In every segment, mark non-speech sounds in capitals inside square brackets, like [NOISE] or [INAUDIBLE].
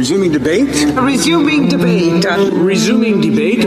Resuming debate. Resuming debate. Resuming debate.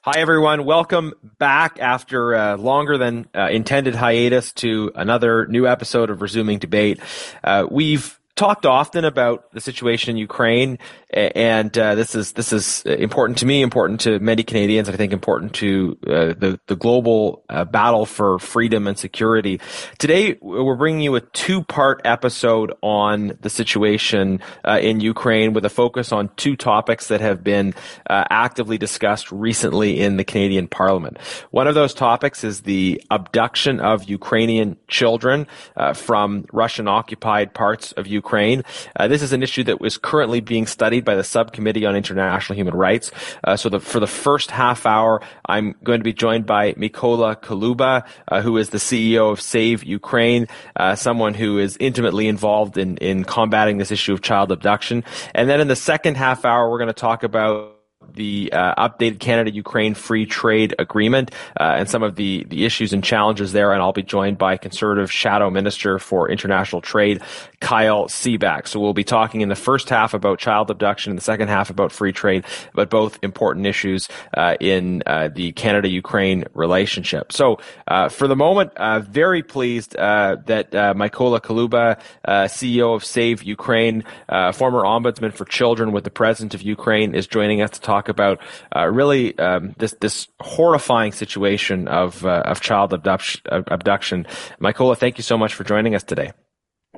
Hi, everyone. Welcome back after a longer than uh, intended hiatus to another new episode of Resuming Debate. Uh, we've talked often about the situation in Ukraine, and uh, this is this is important to me, important to many Canadians. I think important to uh, the the global uh, battle for freedom and security. Today, we're bringing you a two part episode on the situation uh, in Ukraine, with a focus on two topics that have been uh, actively discussed recently in the Canadian Parliament. One of those topics is the abduction of Ukrainian children uh, from Russian occupied parts of Ukraine. Ukraine. Uh, this is an issue that was currently being studied by the Subcommittee on International Human Rights. Uh, so the, for the first half hour, I'm going to be joined by Mykola Kuleba, uh, who is the CEO of Save Ukraine, uh, someone who is intimately involved in, in combating this issue of child abduction. And then in the second half hour, we're going to talk about the uh, updated Canada-Ukraine free trade agreement uh, and some of the, the issues and challenges there. And I'll be joined by Conservative Shadow Minister for International Trade, Kyle Seeback. So we'll be talking in the first half about child abduction, in the second half about free trade, but both important issues uh, in uh, the Canada-Ukraine relationship. So uh, for the moment, uh, very pleased that Mykola Kuleba, CEO of Save Ukraine, former ombudsman for children with the President of Ukraine, is joining us to talk talk about uh, really um, this this horrifying situation of uh, of child abduction. abduction. Mykola, thank you so much for joining us today.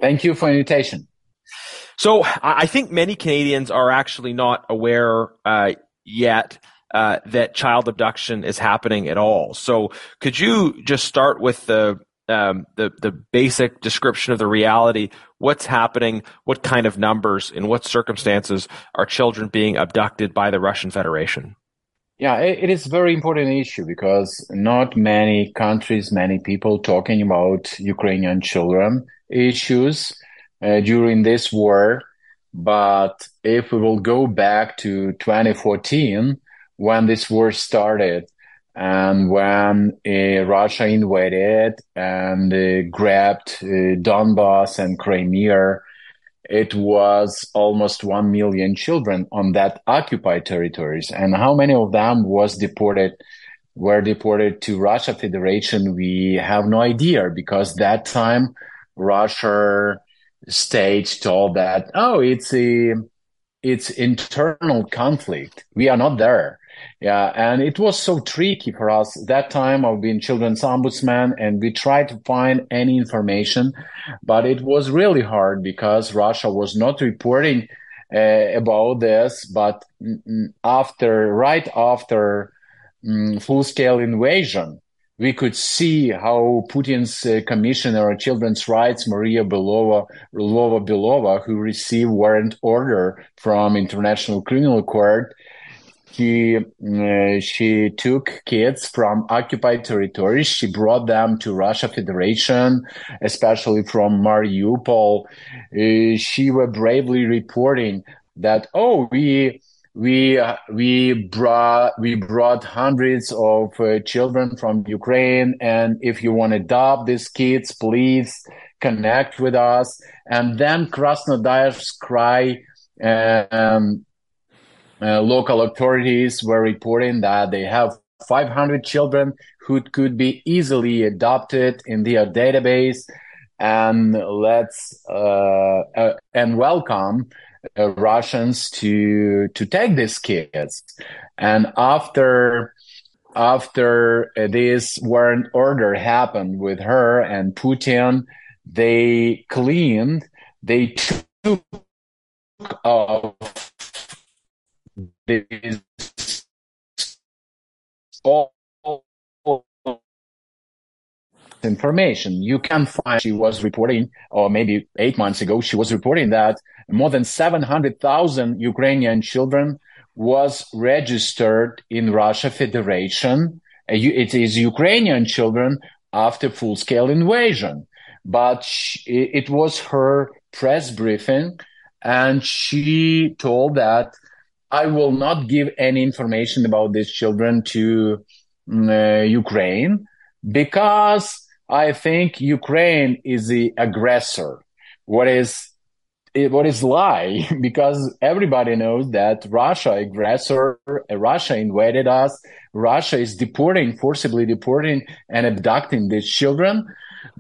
Thank you for invitation. So I think many Canadians are actually not aware uh, yet. Uh, that child abduction is happening at all. So, could you just start with the um, the the basic description of the reality. What's happening? What kind of numbers? In what circumstances are children being abducted by the Russian Federation? Yeah, it is very important issue because not many countries, many people talking about Ukrainian children issues uh, during this war. But if we will go back to 2014, when this war started, and when uh, Russia invaded and uh, grabbed uh, Donbass and Crimea, it was almost 1 million children on that occupied territories. And how many of them was deported, were deported to Russia Federation? We have no idea because that time Russia state told that, oh, it's a, it's internal conflict. We are not there. Yeah, and it was so tricky for us that time. I've been children's ombudsman, and we tried to find any information, but it was really hard because Russia was not reporting uh, about this. But after, right after um, full-scale invasion, we could see how Putin's uh, commissioner of children's rights, Maria Belova, Lvova Belova, who received warrant order from International Criminal Court, he uh, she took kids from occupied territories. She brought them to Russia Federation, especially from Mariupol. Uh, she was bravely reporting that oh we we uh, we brought we brought hundreds of uh, children from Ukraine, and if you want to adopt these kids, please connect with us. And then Krasnodarsk Krai. Um, uh, local authorities were reporting that they have 500 children who could be easily adopted in their database and let's uh, uh, and welcome uh, Russians to to take these kids. And after after this warrant order happened with her and Putin, they cleaned, they took off is all information. You can find she was reporting or maybe eight months ago she was reporting that more than 700,000 Ukrainian children was registered in Russia Federation. It is Ukrainian children after full scale invasion. But she, it was her press briefing and she told that I will not give any information about these children to mm, uh, Ukraine because I think Ukraine is the aggressor. What is what is lie [LAUGHS] because everybody knows that Russia aggressor, Russia invaded us. Russia is deporting, forcibly deporting and abducting these children.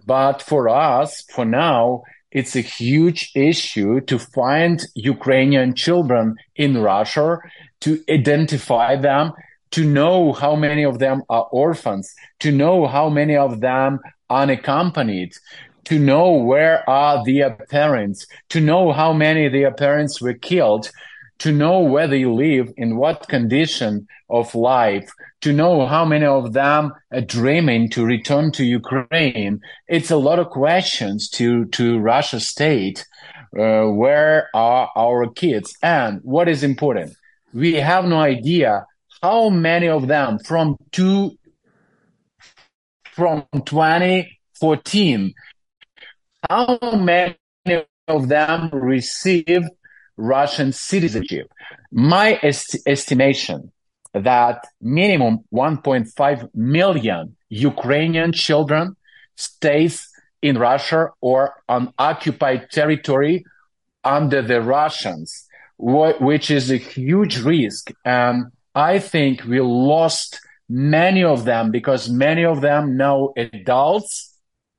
But for us, for now, it's a huge issue to find Ukrainian children in Russia, to identify them, to know how many of them are orphans, to know how many of them unaccompanied, to know where are their parents, to know how many their parents were killed, to know where they live, in what condition of life, to know how many of them are dreaming to return to Ukraine. It's a lot of questions to, to Russia state. Uh, where are our kids? And what is important? We have no idea how many of them from two, from 2014 how many of them received Russian mm-hmm. citizenship? My est- estimation that minimum 1.5 million Ukrainian children stays in Russia or on occupied territory under the Russians, wh- which is a huge risk. And I think we lost many of them because many of them now adults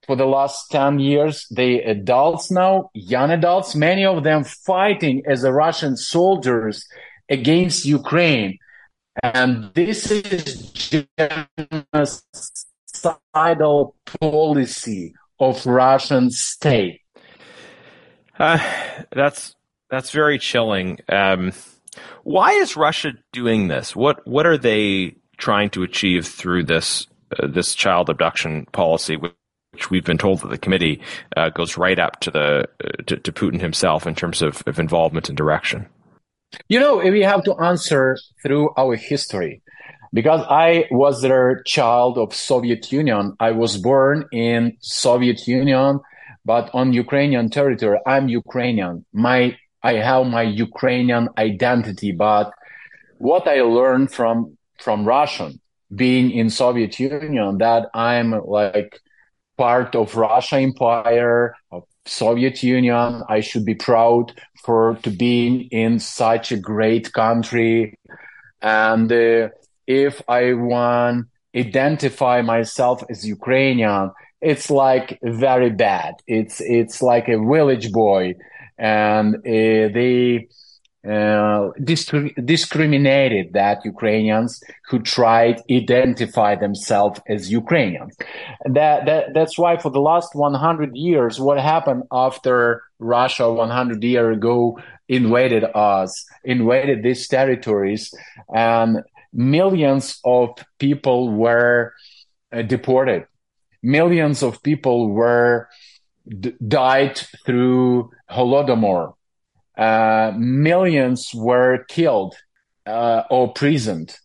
for the last 10 years. They adults now, young adults, many of them fighting as a Russian soldiers against Ukraine. And this is genocidal policy of Russian state. Uh, that's that's very chilling. Um, why is Russia doing this? What what are they trying to achieve through this uh, this child abduction policy, which we've been told that the committee uh, goes right up to the uh, to, to, Putin himself in terms of, of involvement and direction. You know, we have to answer through our history because I was a child of Soviet Union. I was born in Soviet Union, but on Ukrainian territory. I'm Ukrainian. My I have my Ukrainian identity, but what I learned from from Russian being in Soviet Union that I'm like part of Russia Empire, of Soviet Union. I should be proud for to be in such a great country. And uh, if I want identify myself as Ukrainian, it's like very bad. It's it's like a village boy, and uh, they uh, discriminated that Ukrainians who tried identify themselves as Ukrainians. That, that that's why for the last 100 years, what happened after Russia 100 years ago invaded us, invaded these territories, and millions of people were uh, deported. Millions of people were d- died through Holodomor uh, millions were killed uh, or imprisoned.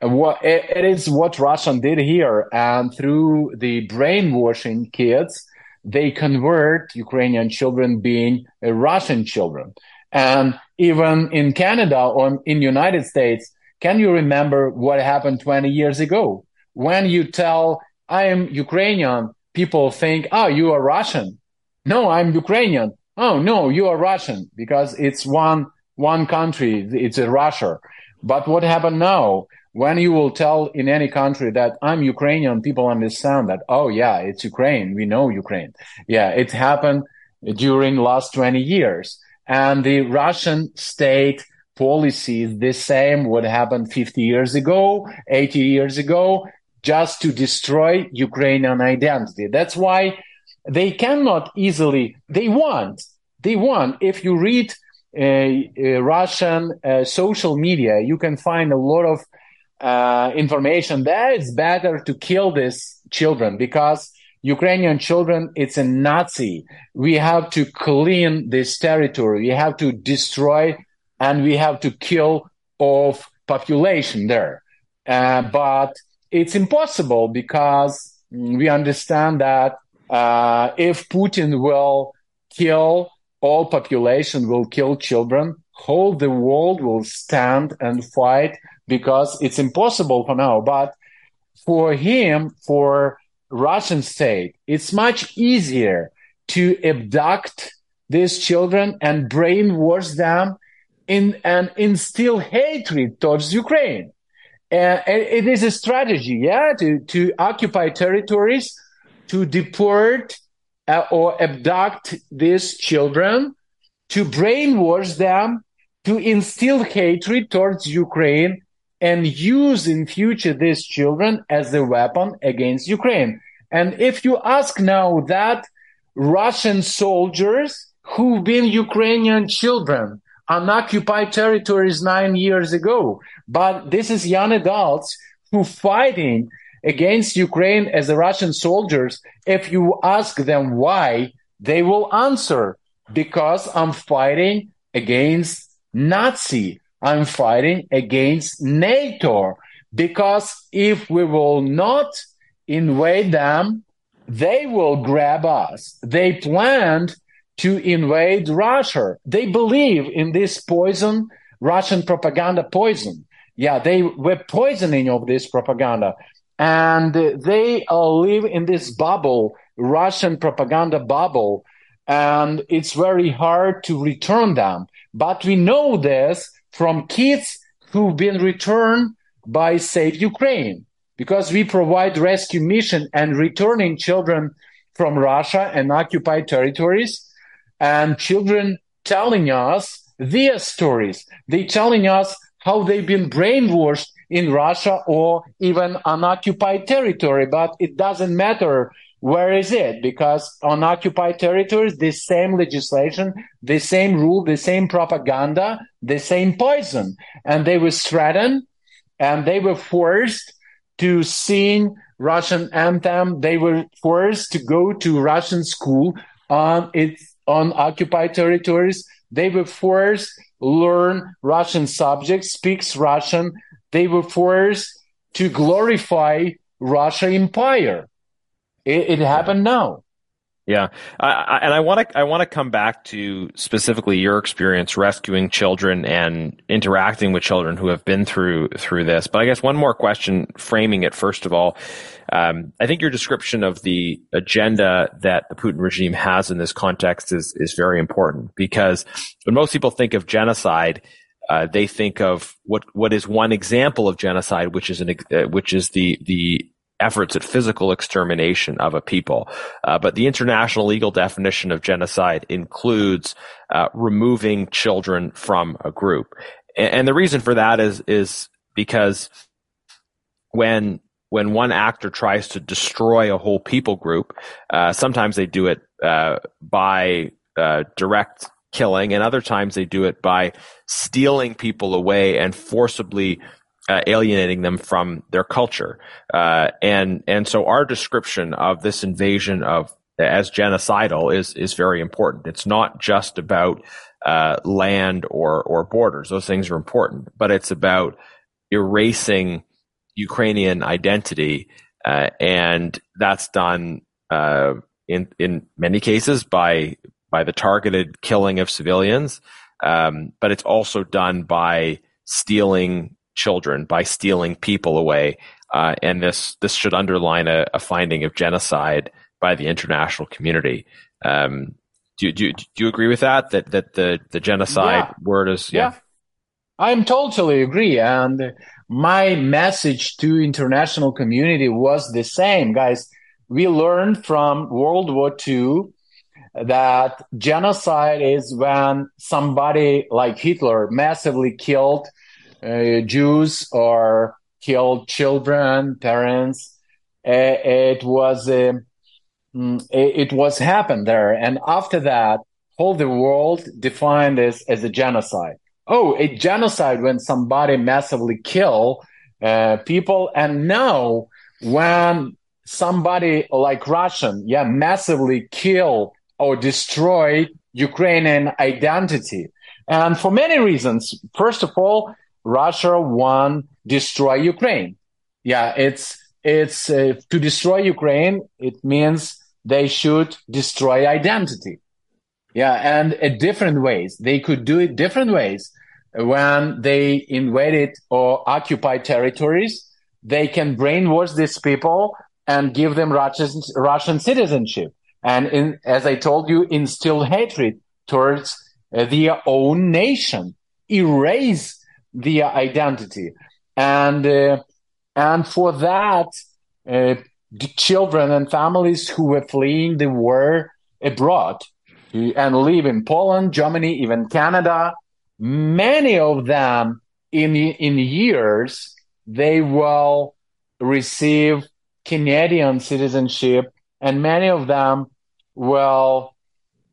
What, it, it is what Russian did here, and through the brainwashing kids, they convert Ukrainian children being uh, Russian children. And even in Canada or in United States, can you remember what happened 20 years ago? When you tell, I am Ukrainian, people think, oh, you are Russian. No, I'm Ukrainian oh no, you are Russian because it's one one country, it's a Russia. But what happened now? When you will tell in any country that I'm Ukrainian, people understand that, oh yeah, it's Ukraine. We know Ukraine. Yeah, it happened during last 20 years. And the Russian state policy is the same what happened 50 years ago, 80 years ago, just to destroy Ukrainian identity. That's why they cannot easily, they want, they want. If you read uh, uh, Russian uh, social media, you can find a lot of uh, information that it's better to kill these children because Ukrainian children, it's a Nazi. We have to clean this territory. We have to destroy and we have to kill off population there. Uh, but it's impossible because we understand that uh, if Putin will kill all population, will kill children, whole the world will stand and fight because it's impossible for now. But for him, for Russian state, it's much easier to abduct these children and brainwash them in and instill hatred towards Ukraine. And it is a strategy, yeah, to, to occupy territories, to deport uh, or abduct these children, to brainwash them, to instill hatred towards Ukraine, and use in future these children as a weapon against Ukraine. And if you ask now that Russian soldiers who've been Ukrainian children on occupied territories nine years ago, but this is young adults who fighting against Ukraine as the Russian soldiers. If you ask them why, they will answer because I'm fighting against Nazi. I'm fighting against NATO because if we will not invade them, they will grab us. They planned to invade Russia. They believe in this poison, Russian propaganda poison. Yeah, they were poisoning of this propaganda. And they uh, live in this bubble, Russian propaganda bubble. And it's very hard to return them. But we know this from kids who've been returned by Save Ukraine because we provide rescue mission and returning children from Russia and occupied territories and children telling us their stories. They telling us how they've been brainwashed in Russia or even unoccupied territory, but it doesn't matter where is it because on occupied territories the same legislation the same rule the same propaganda the same poison and they were threatened and they were forced to sing russian anthem they were forced to go to russian school on its on occupied territories. They were forced learn Russian subjects, speaks Russian. They were forced to glorify Russia empire. It, it happened now. Yeah, I, I, and I want to I want to come back to specifically your experience rescuing children and interacting with children who have been through through this. But I guess one more question, framing it first of all, um, I think your description of the agenda that the Putin regime has in this context is is very important because when most people think of genocide, uh, they think of what what is one example of genocide, which is an uh, which is the the efforts at physical extermination of a people. Uh, but the international legal definition of genocide includes uh, removing children from a group, and, and, the reason for that is is because when when one actor tries to destroy a whole people group, uh, sometimes they do it uh, by direct killing, and other times they do it by stealing people away and forcibly uh, alienating them from their culture. Uh, and and so our description of this invasion of as genocidal is is very important. It's not just about uh, land or or borders; those things are important, but it's about erasing Ukrainian identity, uh, and that's done uh, in in many cases by by the targeted killing of civilians, um, but it's also done by stealing children by stealing people away. Uh, and this this should underline a, a, finding of genocide by the international community. Um, do, do, do you agree with that? That that the the genocide yeah. word is yeah. yeah. I'm totally agree, and my message to international community was the same, guys. We learned from World War II that genocide is when somebody like Hitler massively killed uh, Jews or killed children, parents. Uh, it was uh, it, was happened there, and after that, whole the world defined this as a genocide. Oh, a genocide when somebody massively kill uh, people, and now when somebody like Russian, yeah, massively kill or destroy Ukrainian identity. And for many reasons. First of all, Russia won destroy Ukraine. Yeah, it's it's uh, to destroy Ukraine. It means they should destroy identity. Yeah, and in different ways. They could do it different ways. When they invaded or occupied territories, they can brainwash these people and give them Russian, Russian citizenship. And in, as I told you, instill hatred towards uh, their own nation, erase their identity, and uh, and for that, uh, the children and families who were fleeing the war abroad and live in Poland, Germany, even Canada, many of them in in years they will receive Canadian citizenship, and many of them will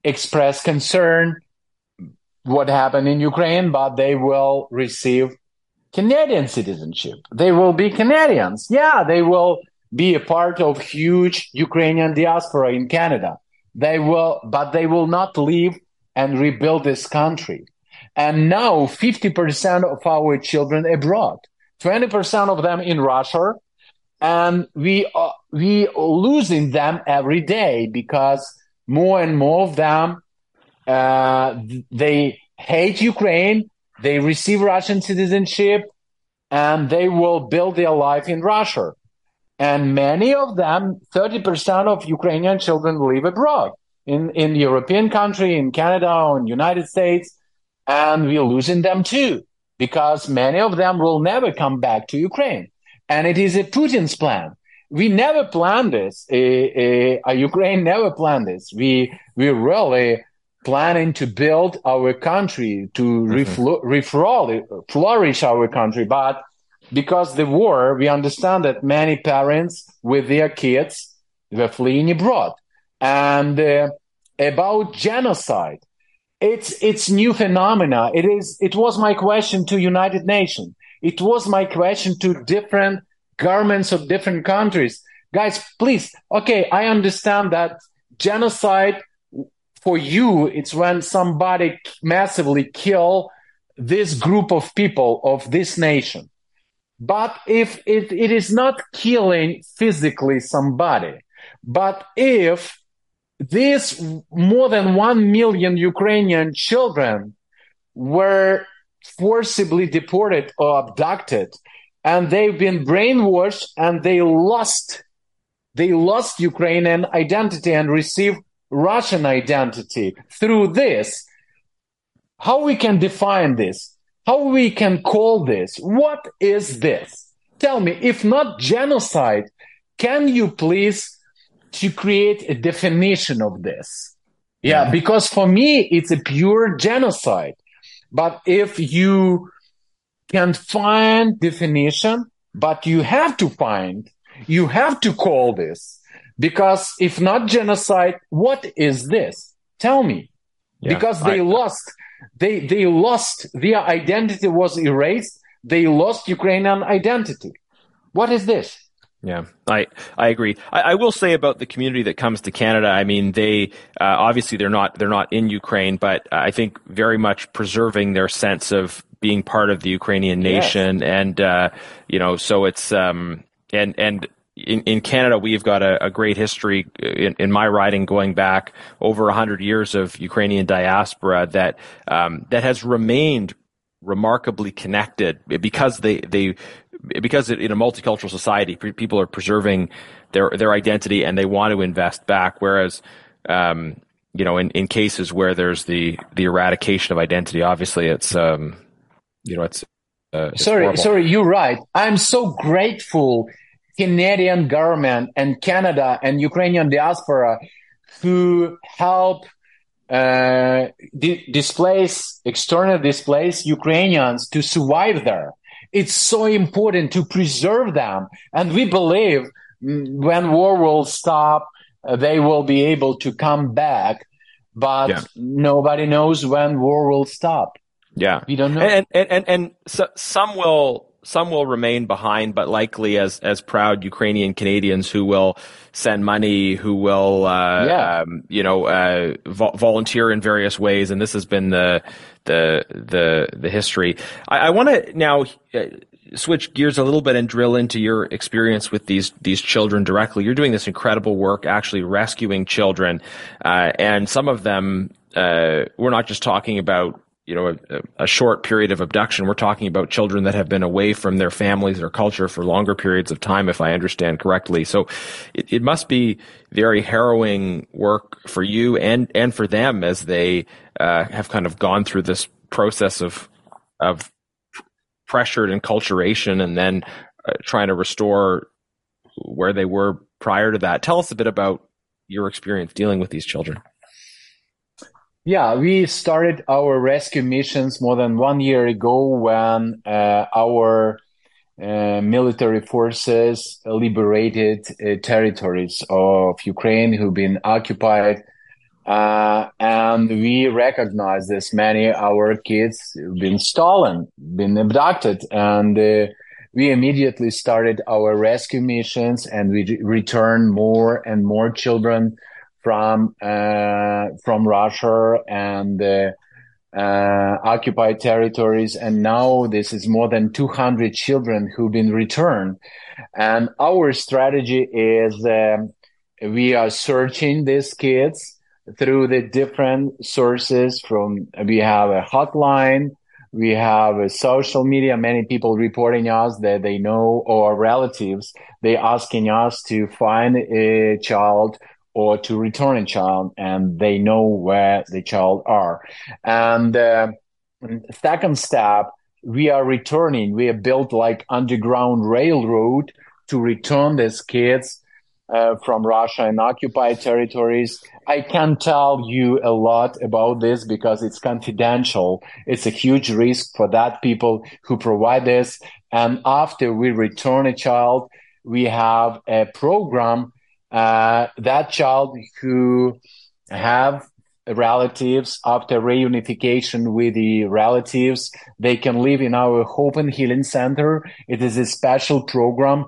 express concern what happened in Ukraine, but they will receive Canadian citizenship. They will be Canadians. Yeah, they will be a part of huge Ukrainian diaspora in Canada. They will, but they will not leave and rebuild this country. And now 50% of our children abroad, 20% of them in Russia, and we are we losing them every day because more and more of them uh, they hate Ukraine, they receive Russian citizenship, and they will build their life in Russia. And many of them, 30% of Ukrainian children live abroad in, in European country, in Canada, or in United States. And we're losing them too, because many of them will never come back to Ukraine. And it is a Putin's plan. We never planned this. Uh, uh, Ukraine never planned this. We, we really planning to build our country, to mm-hmm. flourish our country. But because the war, we understand that many parents with their kids were fleeing abroad. And uh, about genocide, it's it's new phenomena. It is. It was my question to United Nations. It was my question to different governments of different countries. Guys, please. Okay, I understand that genocide for you, it's when somebody massively kill this group of people of this nation. But if it, it is not killing physically somebody, but if these more than 1 million Ukrainian children were forcibly deported or abducted and they've been brainwashed and they lost they lost Ukrainian identity and received Russian identity through this. How we can define this? How we can call this? What is this? Tell me, if not genocide, can you please to create a definition of this? Yeah, because for me, it's a pure genocide. But if you can find definition, but you have to find, you have to call this because if not genocide, what is this? Tell me. Yeah, because they I, lost, they, they lost, their identity was erased. They lost Ukrainian identity. What is this? Yeah, I I agree. I, I, will say about the community that comes to Canada. I mean, they uh, obviously they're not they're not in Ukraine, but I think very much preserving their sense of being part of the Ukrainian nation, yes. and uh, you know, so it's um, and and in, in Canada, we've got a, a great history in, in, my riding going back over 100 years of Ukrainian diaspora that um, that has remained remarkably connected because they they because in a multicultural society, people are preserving their their identity and they want to invest back. Whereas, um, you know, in, in cases where there's the the eradication of identity, obviously it's um, you know it's uh, sorry, horrible. sorry, you're right. I'm so grateful Canadian government and Canada and Ukrainian diaspora who help uh, di- displace, external displace Ukrainians to survive there. It's so important to preserve them. And we believe when war will stop, uh, they will be able to come back. But yeah. nobody knows when war will stop. Yeah. We don't know. And, and, and, and so, some will some will remain behind, but likely as as proud Ukrainian Canadians who will send money, who will uh, yeah. um, you know uh, vo- volunteer in various ways, and this has been the the the the history. I, I want to now. Uh, switch gears a little bit and drill into your experience with these these children directly. You're doing this incredible work, actually rescuing children, uh, and some of them. Uh, we're not just talking about you know a, a, short period of abduction. We're talking about children that have been away from their families or culture for longer periods of time, if I understand correctly. So it, it must be very harrowing work for you and and for them as they uh, have kind of gone through this process of of pressured enculturation and then uh, trying to restore where they were prior to that. Tell us a bit about your experience dealing with these children. Yeah, we started our rescue missions more than one year ago when uh, our uh, military forces liberated uh, territories of Ukraine who've been occupied. Uh, and we recognize this many our kids have been stolen, been abducted, and uh, we immediately started our rescue missions and we returned more and more children from uh, from Russia and uh, uh, occupied territories, and now this is more than 200 children who've been returned. And our strategy is um, we are searching these kids through the different sources. From we have a hotline, we have a social media. Many people reporting us that they know or relatives. They asking us to find a child or to return a child and they know where the child are. And uh, second step, we are returning. We have built like underground railroad to return these kids uh, from Russia and occupied territories. I can't tell you a lot about this because it's confidential. It's a huge risk for that people who provide this. And after we return a child, we have a program uh, that child who have relatives after reunification with the relatives they can live in our hope and healing center. It is a special program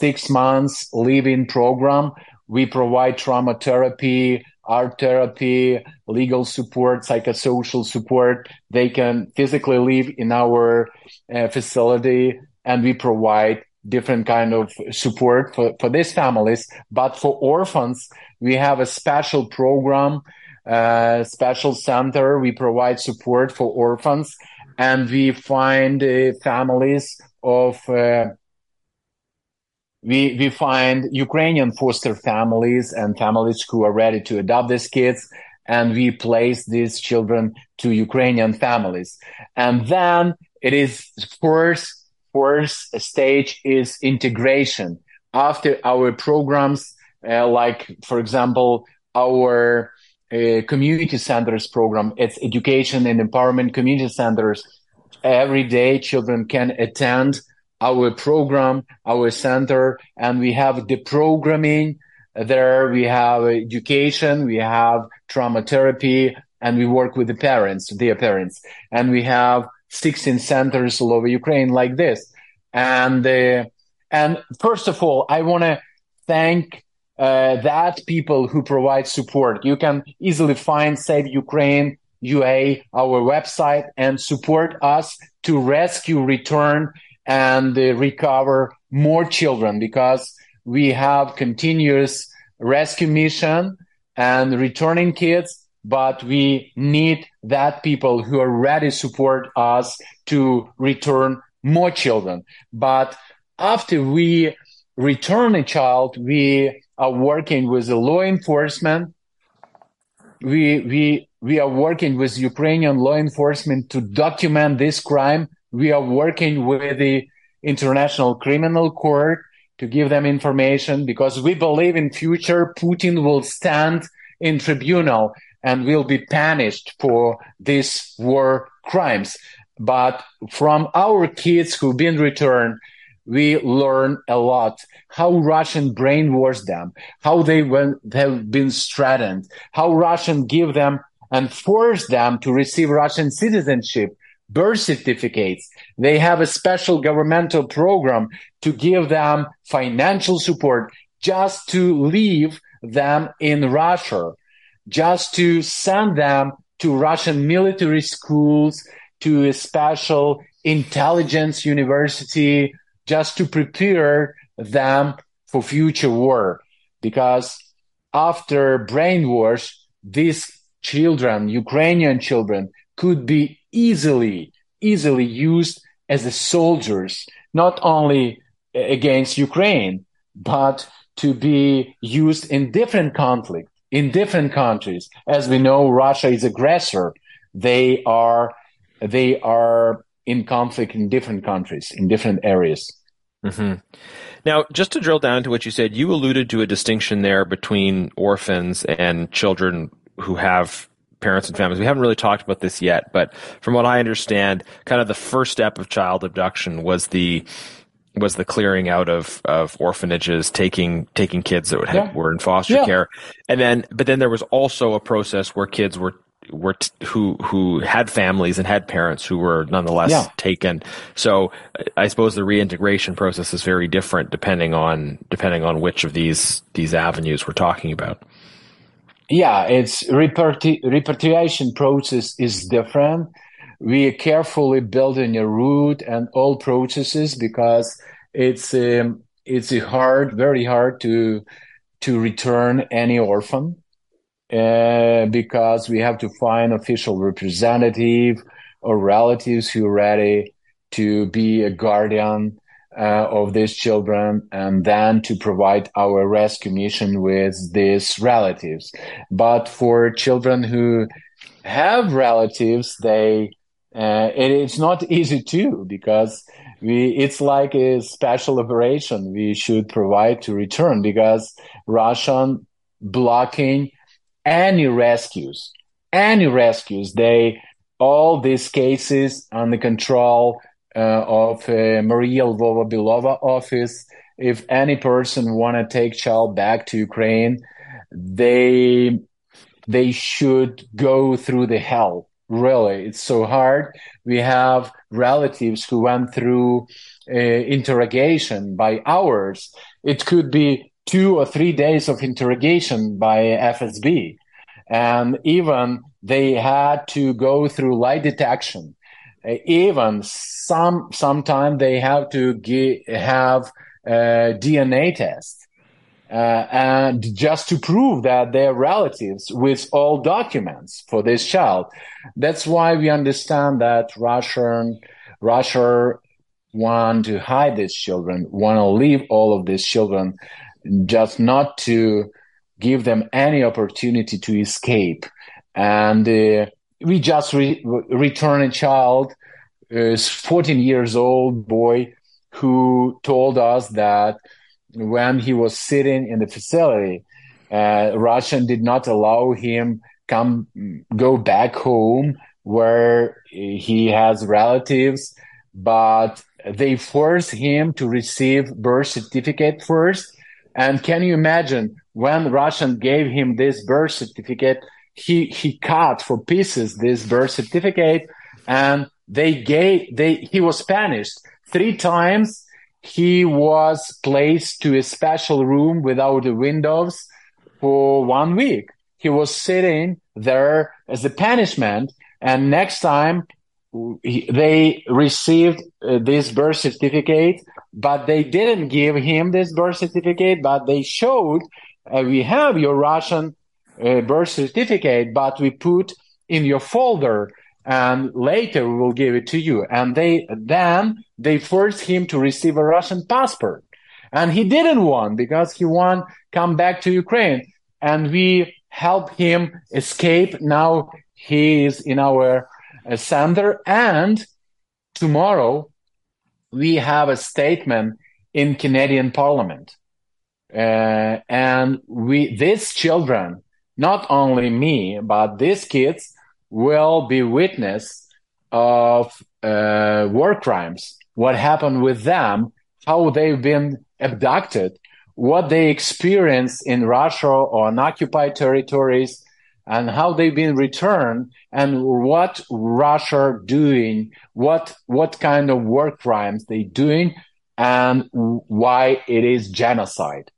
six months living program. We provide trauma therapy art therapy legal support psychosocial support. They can physically live in our uh, facility and we provide different kind of support for, for these families. But for orphans, we have a special program, uh, special center. We provide support for orphans and we find uh, families of, uh, we, we find Ukrainian foster families and families who are ready to adopt these kids. And we place these children to Ukrainian families. And then it is first first stage is integration. After our programs, uh, like, for example, our uh, community centers program, it's education and empowerment community centers. Every day, children can attend our program, our center, and we have the programming there. We have education, we have trauma therapy, and we work with the parents, their parents, and we have 16 centers all over Ukraine like this. And, uh, and first of all, I want to thank uh, that people who provide support. You can easily find Save Ukraine UA, our website, and support us to rescue, return, and uh, recover more children because we have continuous rescue mission and returning kids but we need that people who are ready to support us to return more children. But after we return a child, we are working with the law enforcement. We, we, we are working with Ukrainian law enforcement to document this crime. We are working with the International Criminal Court to give them information because we believe in future Putin will stand in tribunal and will be punished for these war crimes. But from our kids who've been returned, we learn a lot how Russian brainwashed them, how they have been threatened, how Russian give them and force them to receive Russian citizenship, birth certificates. They have a special governmental program to give them financial support just to leave them in Russia, just to send them to Russian military schools, to a special intelligence university just to prepare them for future war. Because after brainwash, these children, Ukrainian children, could be easily, easily used as a soldiers, not only uh, against Ukraine, but to be used in different conflict in different countries. As we know, Russia is aggressor. They are they are in conflict in different countries, in different areas. Mm-hmm. Now, just to drill down to what you said, you alluded to a distinction there between orphans and children who have parents and families. We haven't really talked about this yet, but from what I understand, kind of the first step of child abduction was the was the clearing out of, of orphanages, taking taking kids that yeah. were in foster yeah. care, and then but then there was also a process where kids were were t- who who had families and had parents who were nonetheless yeah. taken. So I suppose the reintegration process is very different depending on depending on which of these these avenues we're talking about. Yeah, it's reparti- repatriation process is different. We are carefully building a route and all processes because it's um, it's hard, very hard to to return any orphan uh, because we have to find official representative or relatives who are ready to be a guardian uh, of these children and then to provide our rescue mission with these relatives. But for children who have relatives, they uh, it, it's not [LAUGHS] easy too because we it's like a special operation we should provide to return because Russian blocking any rescues, any rescues. They all these cases under control uh, of uh, Maria Lvova Belova office. If any person want to take child back to Ukraine, they they should go through the hell. Really, it's so hard. We have relatives who went through uh, interrogation by hours. It could be two or three days of interrogation by FSB. And even they had to go through lie detection. Uh, even some, sometime they have to give, have a DNA test. Uh, and just to prove that they're relatives with all documents for this child. That's why we understand that Russian, Russia want to hide these children, want to leave all of these children just not to give them any opportunity to escape. And uh, we just re- return a child, uh, 14 years old boy, who told us that when he was sitting in the facility, uh, Russian did not allow him come go back home where he has relatives, but they forced him to receive birth certificate first and can you imagine when Russian gave him this birth certificate, he, he cut for pieces this birth certificate and they gave, they, he was punished three times. He was placed to a special room without the windows for one week. He was sitting there as a punishment. And next time he, they received uh, this birth certificate but they didn't give him this birth certificate, but they showed uh, we have your Russian uh, birth certificate, but we put in your folder and later we will give it to you. And they, then they forced him to receive a Russian passport and he didn't want because he want come back to Ukraine and we help him escape. Now he is in our uh, center and tomorrow we have a statement in Canadian Parliament. Uh, and we, these children, not only me, but these kids will be witness of uh, war crimes, what happened with them, how they've been abducted, what they experienced in Russia or on occupied territories, and how they've been returned and what Russia doing, what what kind of war crimes they doing, and why it is genocide.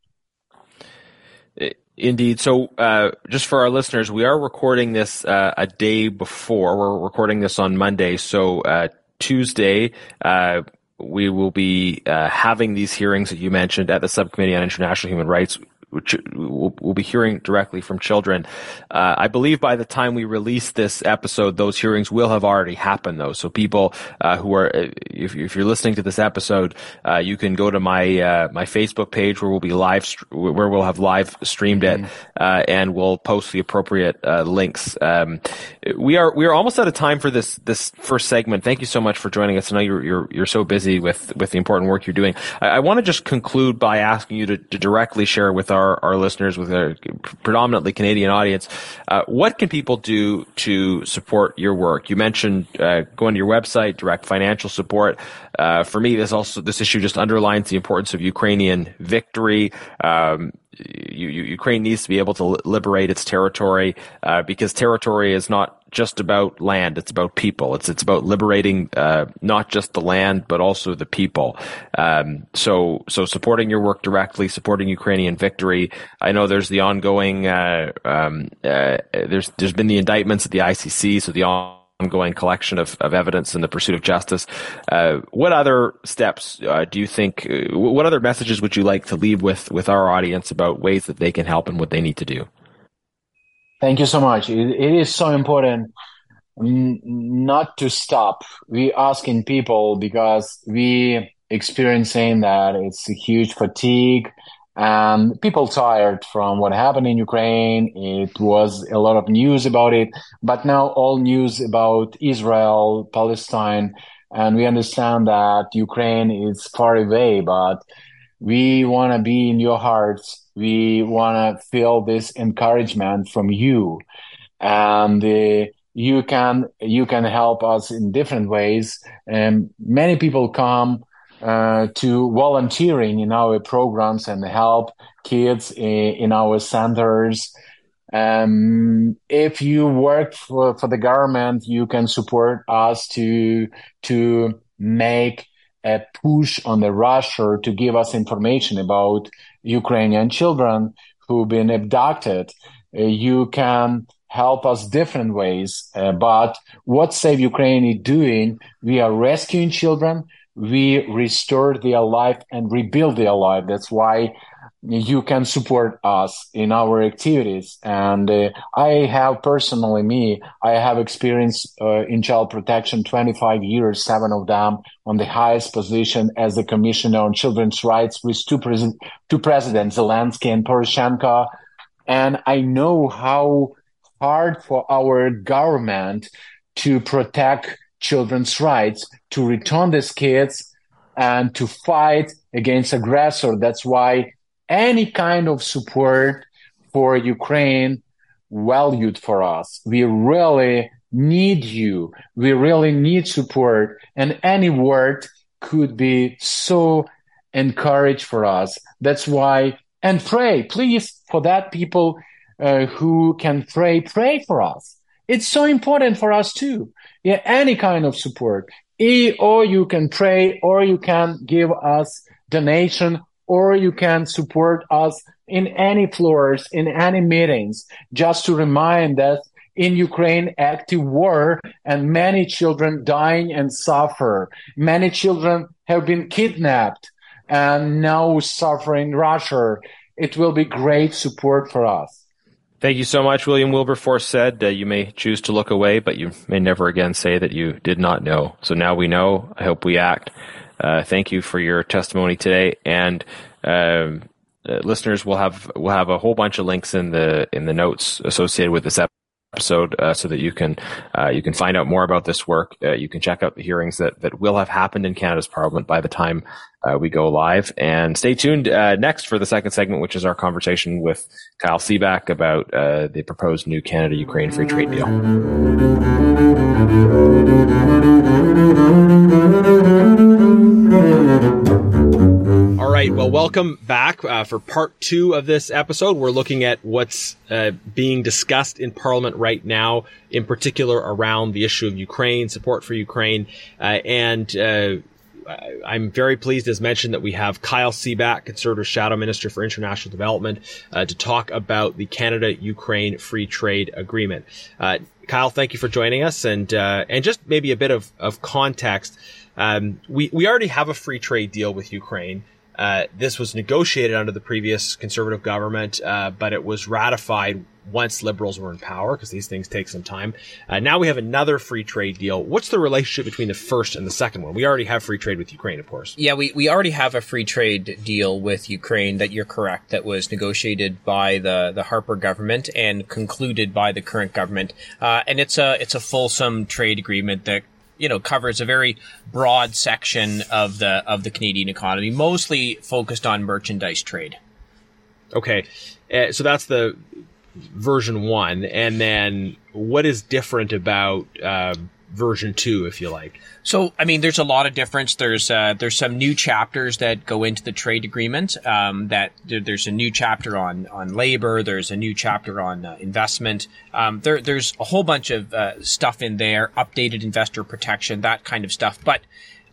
Indeed. So, uh, just for our listeners, we are recording this uh, a day before. We're recording this on Monday. So, uh, Tuesday, uh, we will be uh, having these hearings that you mentioned at the Subcommittee on International Human Rights we'll, we'll be hearing directly from children. Uh, I believe by the time we release this episode, those hearings will have already happened, though. So people uh, who are, if, if, you're listening to this episode, uh, you can go to my uh, my Facebook page where we'll be live, where we'll have live streamed it, mm-hmm. and we'll post the appropriate links. Um, we are we are almost out of time for this this first segment. Thank you so much for joining us. I know you're you're, you're so busy with with the important work you're doing. I, I want to just conclude by asking you to, to directly share with our our listeners, with a predominantly Canadian audience, uh, what can people do to support your work? You mentioned uh, going to your website, direct financial support. Uh, for me, this also this issue just underlines the importance of Ukrainian victory. Um, you, you, Ukraine needs to be able to liberate its territory uh, because territory is not just about land; it's about people. It's it's about liberating uh, not just the land but also the people. Um, so so supporting your work directly, supporting Ukrainian victory. I know there's the ongoing. Uh, um, uh, there's there's been the indictments at the ICC, so the ongoing collection of, of evidence in the pursuit of justice. Uh, what other steps uh, do you think? Uh, what other messages would you like to leave with with our audience about ways that they can help and what they need to do? Thank you so much. it, it is so important not to stop. We asking people because we experiencing that it's a huge fatigue and people tired from what happened in Ukraine. It was a lot of news about it, but now all news about Israel, Palestine, and we understand that Ukraine is far away, but we want to be in your hearts. We want to feel this encouragement from you, and uh, you can you can help us in different ways. And many people come uh, to volunteering in our programs and help kids in, in our centers. Um, if you work for, for the government, you can support us to to make a push on the Russia to give us information about Ukrainian children who've been abducted. Uh, you can help us different ways. Uh, but what Save Ukraine is doing, we are rescuing children we restore their life and rebuild their life. That's why you can support us in our activities. And uh, I have personally, me, I have experience uh, in child protection 25 years, seven of them on the highest position as the commissioner on children's rights with two, pres- two presidents, Zelensky and Poroshenko. And I know how hard for our government to protect children's rights to return these kids and to fight against aggressor. That's why any kind of support for Ukraine valued for us. We really need you. We really need support and any word could be so encouraged for us. That's why, and pray, please, for that people uh, who can pray, pray for us. It's so important for us too. Yeah, any kind of support. E, or you can pray, or you can give us donation, or you can support us in any floors, in any meetings, just to remind us in Ukraine active war and many children dying and suffer. Many children have been kidnapped and now suffer in Russia. It will be great support for us. Thank you so much, William Wilberforce said. Uh, you may choose to look away, but you may never again say that you did not know. So now we know. I hope we act. Uh, thank you for your testimony today, and um, uh, listeners will have will have a whole bunch of links in the in the notes associated with this episode episode uh, so that you can uh, you can find out more about this work. Uh, you can check out the hearings that that will have happened in Canada's Parliament by the time uh, we go live. And stay tuned uh, next for the second segment, which is our conversation with Kyle Seeback about uh, the proposed new Canada Ukraine free trade deal. Right. Well, welcome back uh, for part two of this episode. We're looking at what's uh, being discussed in Parliament right now, in particular around the issue of Ukraine, support for Ukraine, uh, and uh, I'm very pleased, as mentioned, that we have Kyle Seeback, Conservative Shadow Minister for International Development, uh, to talk about the Canada-Ukraine Free Trade Agreement. Uh, Kyle, thank you for joining us, and and just maybe a bit of of context. Um, we we already have a free trade deal with Ukraine. Uh, this was negotiated under the previous conservative government, uh, but it was ratified once liberals were in power because these things take some time. Uh, now we have another free trade deal. What's the relationship between the first and the second one? We already have free trade with Ukraine, of course. Yeah, we, we already have a free trade deal with Ukraine that you're correct, that was negotiated by the, the Harper government and concluded by the current government. Uh, and it's a, it's a fulsome trade agreement that you know covers a very broad section of the of the Canadian economy, mostly focused on merchandise trade. Okay, uh, so that's the version one, and then what is different about uh, version two, if you like? So, I mean, there's a lot of difference. There's uh, there's some new chapters that go into the trade agreement. Um, that there's a new chapter on on labor. There's a new chapter on uh, investment. Um, there there's a whole bunch of uh, stuff in there. Updated investor protection, that kind of stuff. But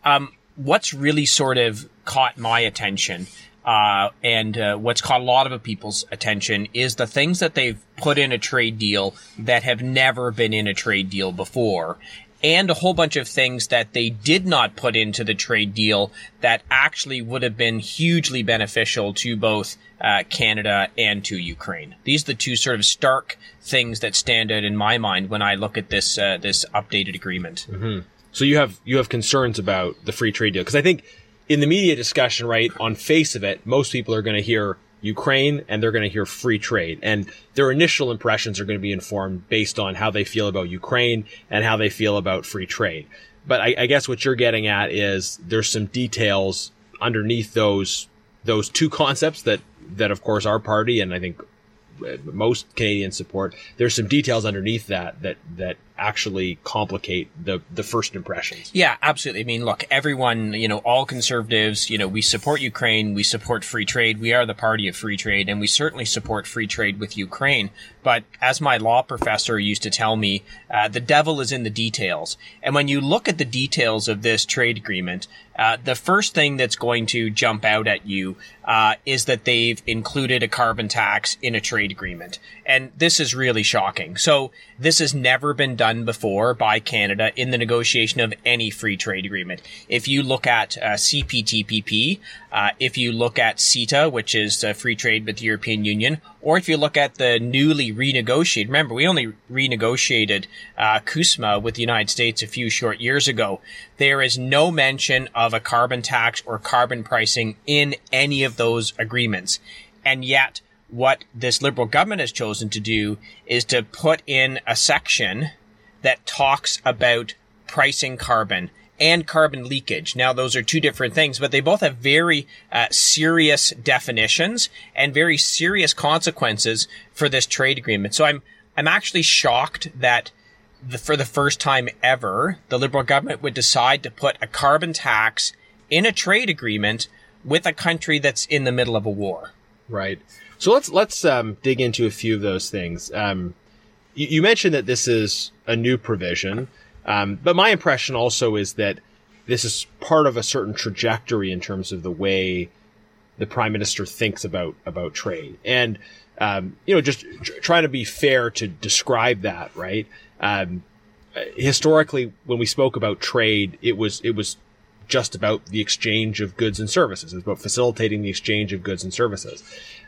um, what's really sort of caught my attention uh, and uh, what's caught a lot of people's attention is the things that they've put in a trade deal that have never been in a trade deal before. And a whole bunch of things that they did not put into the trade deal that actually would have been hugely beneficial to both uh, Canada and to Ukraine. These are the two sort of stark things that stand out in my mind when I look at this uh, this updated agreement. Mm-hmm. So you have you have concerns about the free trade deal because I think in the media discussion, right, on face of it, most people are going to hear Ukraine and they're going to hear free trade. And their initial impressions are going to be informed based on how they feel about Ukraine and how they feel about free trade. But I, I guess what you're getting at is there's some details underneath those those two [LAUGHS] concepts that that of course our party and I think most Canadians support. There's some details underneath that that that actually complicate the the first impressions. Yeah, absolutely. I mean, look, everyone, you know, all conservatives, you know, we support Ukraine, we support free trade, we are the party of free trade, and we certainly support free trade with Ukraine. But as my law professor used to tell me, uh, the devil is in the details. And when you look at the details of this trade agreement, uh, the first thing that's going to jump out at you uh, is that they've included a carbon tax in a trade agreement. And this is really shocking. So this has never been done before by Canada in the negotiation of any free trade agreement. If you look at uh, CPTPP, uh, if you look at CETA, which is uh, free trade with the European Union, or if you look at the newly renegotiated, remember we only renegotiated uh, CUSMA with the United States a few short years ago. There is no mention of a carbon tax or carbon pricing in any of those agreements, and yet what this liberal government has chosen to do is to put in a section that talks about pricing carbon and carbon leakage. Now, those are two different things, but they both have very uh, serious definitions and very serious consequences for this trade agreement. So I'm I'm actually shocked that the, for the first time ever, the Liberal government would decide to put a carbon tax in a trade agreement with a country that's in the middle of a war. Right. So let's let's um, dig into a few of those things. Um, you, you, mentioned that this is a new provision, um, but my impression also is that this is part of a certain trajectory in terms of the way the prime minister thinks about about trade, and um, you know, just tr- trying to be fair to describe that. Right. Um, historically, when we spoke about trade, it was it was just about the exchange of goods and services. It's about facilitating the exchange of goods and services.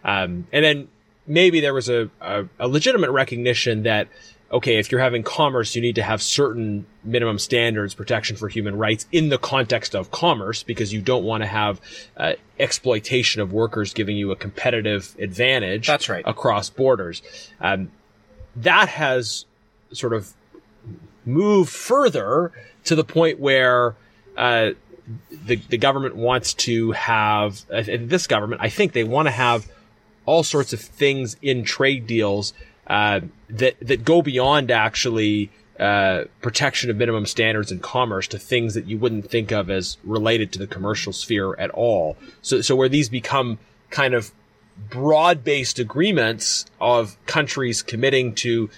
Um, and then maybe there was a, a, a, legitimate recognition that, okay, if you're having commerce, you need to have certain minimum standards, protection for human rights in the context of commerce, because you don't want to have uh, exploitation of workers giving you a competitive advantage. That's right. Across borders. Um, that has sort of moved further to the point where uh, the the government wants to have uh, this government. I think they want to have all sorts of things in trade deals uh, that that go beyond actually uh, protection of minimum standards in commerce to things that you wouldn't think of as related to the commercial sphere at all. So so where these become kind of broad-based agreements of countries committing to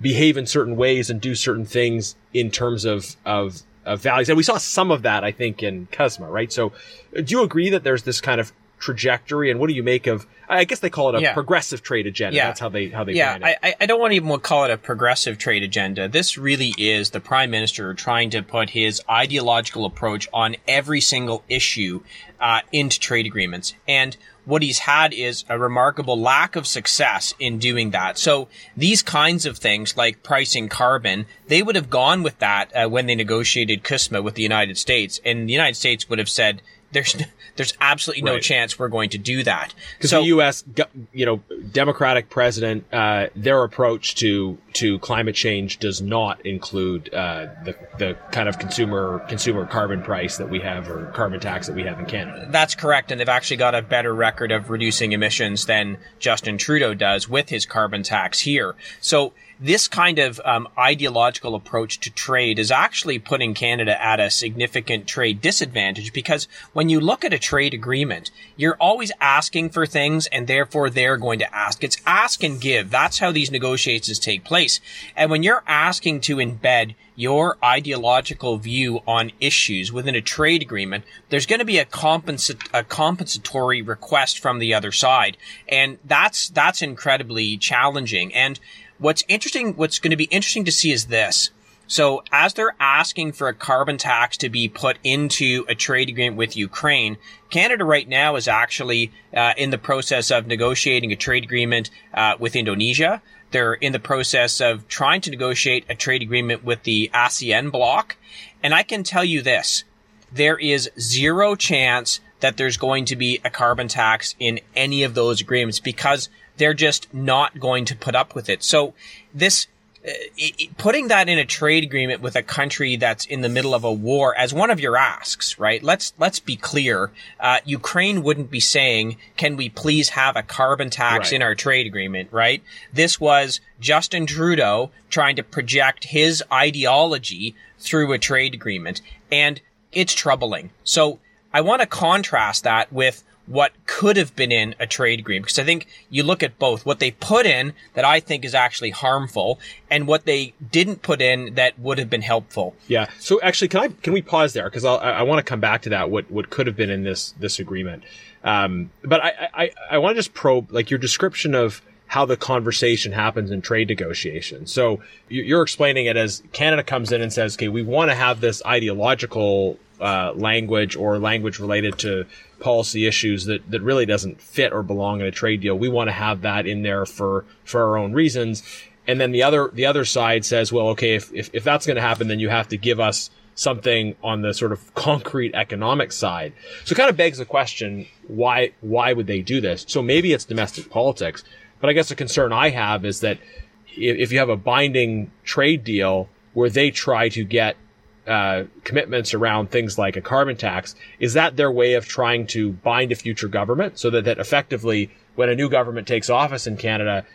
behave in certain ways and do certain things in terms of of of values. And we saw some of that, I think, in CUSMA, right? So do you agree that there's this kind of trajectory, and what do you make of? I guess they call it a Yeah. progressive trade agenda. Yeah. That's how they how they Yeah. I, I- I don't want to even call it a progressive trade agenda. This really is the prime minister trying to put his ideological approach on every single issue uh, into trade agreements. And what he's had is a remarkable lack of success in doing that. So these kinds of things, like pricing carbon, they would have gone with that uh, when they negotiated CUSMA with the United States, and the United States would have said, "There's, [LAUGHS] there's absolutely no Right. chance we're going to do that." Because So the U.S. you know Democratic president, uh, their approach to to climate change does not include uh, the the kind of consumer consumer carbon price that we have or carbon tax that we have in Canada. That's correct, and they've actually got a better record of reducing emissions than Justin Trudeau does with his carbon tax here. So this kind of um, ideological approach to trade is actually putting Canada at a significant trade disadvantage because when you look at a trade agreement, you're always asking for things and therefore they're going to ask. It's ask and give. That's how these negotiations take place. And when you're asking to embed your ideological view on issues within a trade agreement, there's going to be a, compensa- a compensatory request from the other side. And that's, that's incredibly challenging. And what's interesting, what's going to be interesting to see is this. So as they're asking for a carbon tax to be put into a trade agreement with Ukraine, Canada right now is actually uh, in the process of negotiating a trade agreement uh, with Indonesia. They're in the process of trying to negotiate a trade agreement with the ASEAN bloc. And I can tell you this, there is zero chance that there's going to be a carbon tax in any of those agreements because they're just not going to put up with it. So this uh, i- i- putting that in a trade agreement with a country that's in the middle of a war as one of your asks, right? Let's let's be clear. Uh, Ukraine wouldn't be saying, "Can we please have a carbon tax Right. in our trade agreement?" Right? This was Justin Trudeau trying to project his ideology through a trade agreement, and it's troubling. So I want to contrast that with what could have been in a trade agreement because I think you look at both what they put in that I think is actually harmful and what they didn't put in that would have been helpful. Yeah. So actually, can I can we pause there because I, I want to come back to that what what could have been in this this agreement. Um, but I I, I want to just probe like your description of how the conversation happens in trade negotiations. So you- you're explaining it as Canada comes in and says, okay, we want to have this ideological uh, language or language related to policy issues that, that really doesn't fit or belong in a trade deal. We want to have that in there for, for our own reasons. And then the other, the other side says, well, okay, if, if, if that's going to happen, then you have to give us something on the sort of concrete economic side. So it kind of begs the question, why, why would they do this? So maybe it's domestic politics, but I guess the concern I have is that if, if you have a binding trade deal where they try to get uh, commitments around things like a carbon tax, is that their way of trying to bind a future government so that, that effectively when a new government takes office in Canada,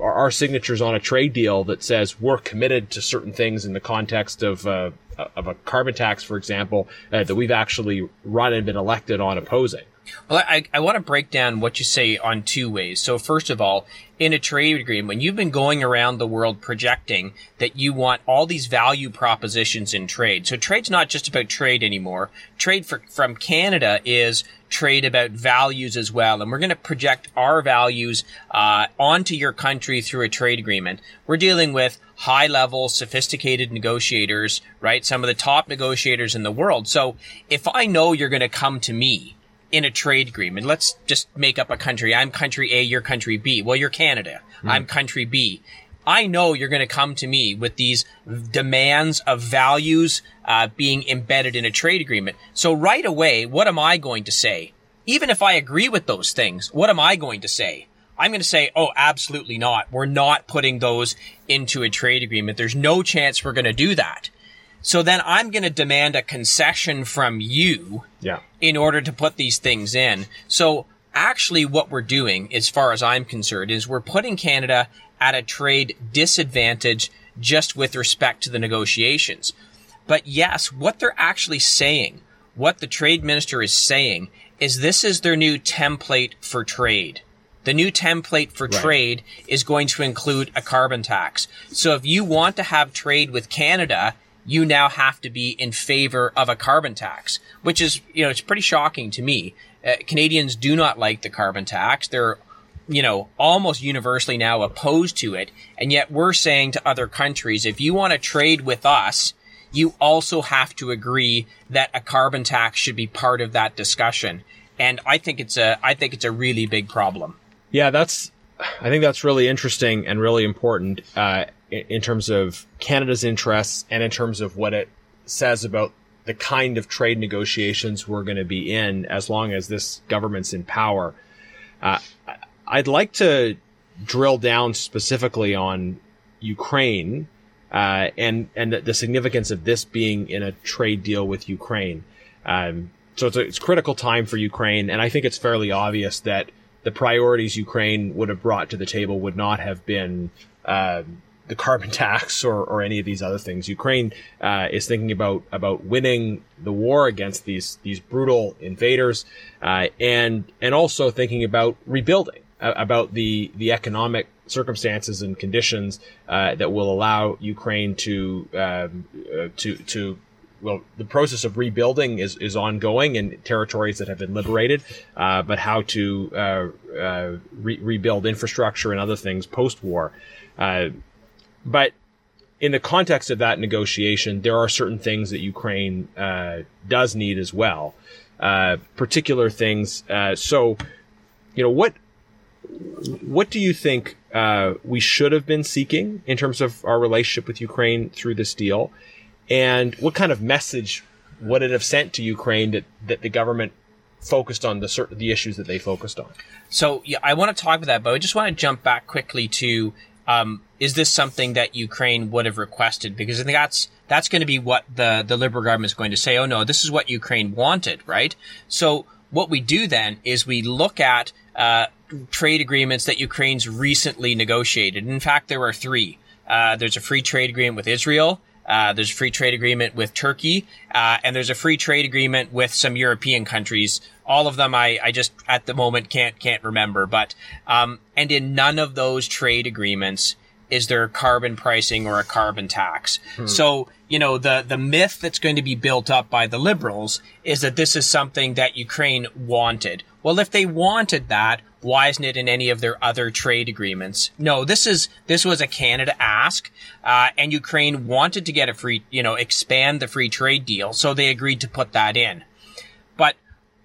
our, our signatures on a trade deal that says we're committed to certain things in the context of uh, of a carbon tax, for example, uh, that we've actually run and been elected on opposing. Well, I, I want to break down what you say on two ways. So first of all, in a trade agreement, when you've been going around the world projecting that you want all these value propositions in trade. So trade's not just about trade anymore. Trade for, from Canada is trade about values as well. And we're going to project our values, uh, onto your country through a trade agreement. We're dealing with high level, sophisticated negotiators, right? Some of the top negotiators in the world. So if I know you're going to come to me, in a trade agreement. Let's just make up a country. I'm country A, you're country B. Well, you're Canada. I'm country B. I know you're going to come to me with these demands of values uh, being embedded in a trade agreement. So right away, what am I going to say? Even if I agree with those things, what am I going to say? I'm going to say, oh, absolutely not. We're not putting those into a trade agreement. There's no chance we're going to do that. So then I'm going to demand a concession from you Yeah. in order to put these things in. So actually what we're doing, as far as I'm concerned, is we're putting Canada at a trade disadvantage just with respect to the negotiations. But yes, what they're actually saying, what the trade minister is saying, is this is their new template for trade. The new template for trade is going to include a carbon tax. So if you want to have trade with Canada, you now have to be in favor of a carbon tax, which is, you know, it's pretty shocking to me. Uh, Canadians do not like the carbon tax. They're, you know, almost universally now opposed to it. And yet we're saying to other countries, if you want to trade with us, you also have to agree that a carbon tax should be part of that discussion. And I think it's a, I think it's a really big problem. Yeah, that's, I think that's really interesting and really important, uh, in, terms of Canada's interests and in terms of what it says about the kind of trade negotiations we're going to be in as long as this government's in power. Uh, I'd like to drill down specifically on Ukraine uh, and and the significance of this being in a trade deal with Ukraine. Um, so it's a it's critical time for Ukraine, and I think it's fairly obvious that the priorities Ukraine would have brought to the table would not have been uh, the carbon [LAUGHS] tax or, or any of these other things. Ukraine uh, is thinking about about winning the war against these these brutal invaders, uh, and and also thinking about rebuilding, uh, about the the economic circumstances and conditions uh, that will allow Ukraine to um, uh, to to well, the process of rebuilding is, is ongoing in territories that have been liberated, uh, but how to uh, uh, re- rebuild infrastructure and other things post war. Uh, but in the context of that negotiation, there are certain things that Ukraine does need as well, particular things. so, you know, what what do you think uh, we should have been seeking in terms of our relationship with Ukraine through this deal? And what kind of message would it have sent to Ukraine that, that the government focused on the certain the issues that they focused on? So yeah, I want to talk about that, but I just want to jump back quickly to um, is this something that Ukraine would have requested? Because I think that's that's going to be what the the liberal government is going to say. Oh no, this is what Ukraine wanted, right? So what we do then is we look at uh, trade agreements that Ukraine's recently negotiated. In fact, there are three. Uh, there's a free trade agreement with Israel. Uh, there's a free trade agreement with Turkey, uh, and there's a free trade agreement with some European countries. All of them, I, I just at the moment can't can't remember. But um, and in none of those trade agreements is there carbon pricing or a carbon tax. Hmm. So, you know, the, the myth that's going to be built up by the liberals is that this is something that Ukraine wanted. Well, if they wanted that, why isn't it in any of their other trade agreements? No, this is, this was a Canada ask, uh, and Ukraine wanted to get a free, you know, expand the free trade deal, so they agreed to put that in.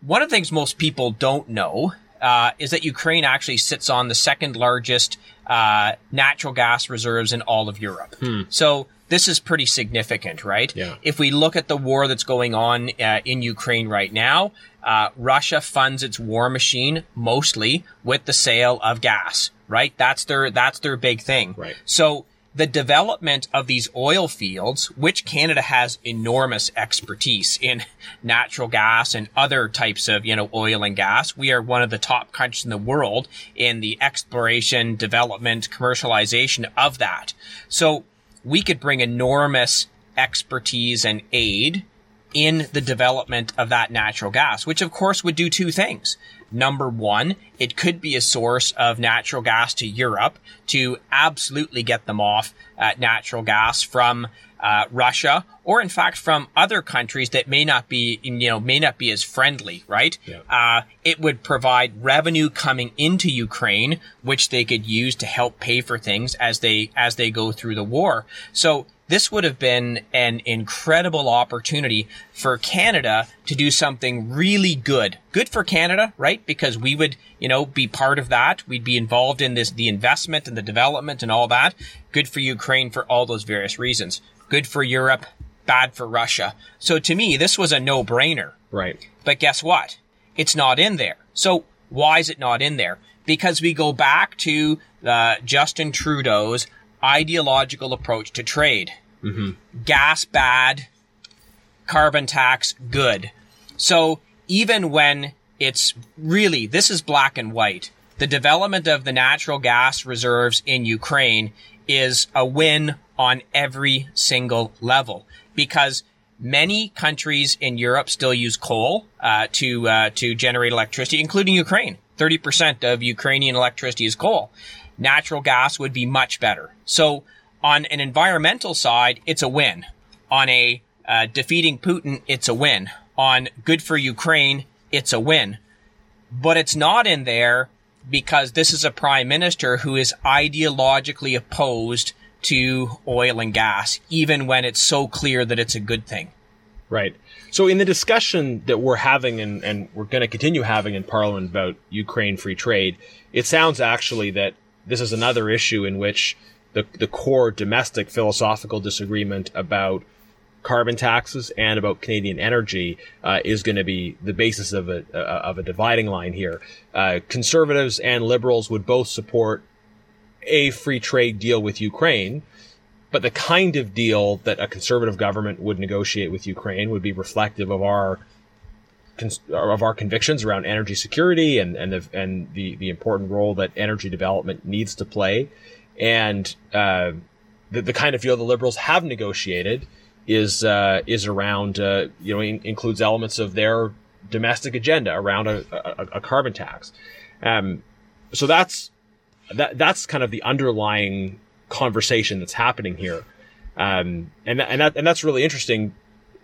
One of the things most people don't know uh, is that Ukraine actually sits on the second largest uh, natural gas reserves in all of Europe. Hmm. So this is pretty significant, right? Yeah. If we look at the war that's going on uh, in Ukraine right now, uh, Russia funds its war machine mostly with the sale of gas, right? That's their that's their big thing. Right. So the development of these oil fields, which Canada has enormous expertise in [LAUGHS] natural gas and other types of, you know, oil and gas. We are one of the top countries in the world in the exploration, development, commercialization of that. So we could bring enormous expertise and aid in the development of that natural gas, which of course would do two things. Number one, it could be a source of natural gas to Europe to absolutely get them off uh, natural gas from uh, Russia, or in fact from other countries that may not be, you know, may not be as friendly, right? Yeah. Uh, it would provide revenue coming into Ukraine, which they could use to help pay for things as they as they go through the war. So this would have been an incredible opportunity for Canada to do something really good. Good for Canada, right? Because we would, you know, be part of that. We'd be involved in this, the investment and the development and all that. Good for Ukraine for all those various reasons. Good for Europe, bad for Russia. So to me, this was a no-brainer. Right. But guess what? It's not in there. So why is it not in there? Because we go back to uh, Justin Trudeau's ideological approach to trade. Mm-hmm. Gas bad, carbon tax good. So even when it's really, this is black and white. The development of the natural gas reserves in Ukraine is a win on every single level because many countries in Europe still use coal uh, to uh, to generate electricity, including Ukraine. Thirty percent of Ukrainian electricity is coal natural gas would be much better. So on an environmental side, it's a win. On a uh, defeating Putin, it's a win. On good for Ukraine, it's a win. But it's not in there because this is a prime minister who is ideologically opposed to oil and gas, even when it's so clear that it's a good thing. Right. So in the discussion that we're having and, and we're going to continue having in Parliament about Ukraine free trade, it sounds actually that this is another issue in which the, the core domestic philosophical disagreement about carbon taxes and about Canadian energy uh, is going to be the basis of a uh, of a dividing line here. Uh, conservatives and liberals would both support a free trade deal with Ukraine, but the kind of deal that a conservative government would negotiate with Ukraine would be reflective of our of our convictions around energy security and and the and the the important role that energy development needs to play, and uh, the the kind of deal the liberals have negotiated is uh, is around uh, you know in, includes elements of their domestic agenda around a, a, a carbon tax. Um, so that's that that's kind of the underlying conversation that's happening here, um, and and that and that's really interesting.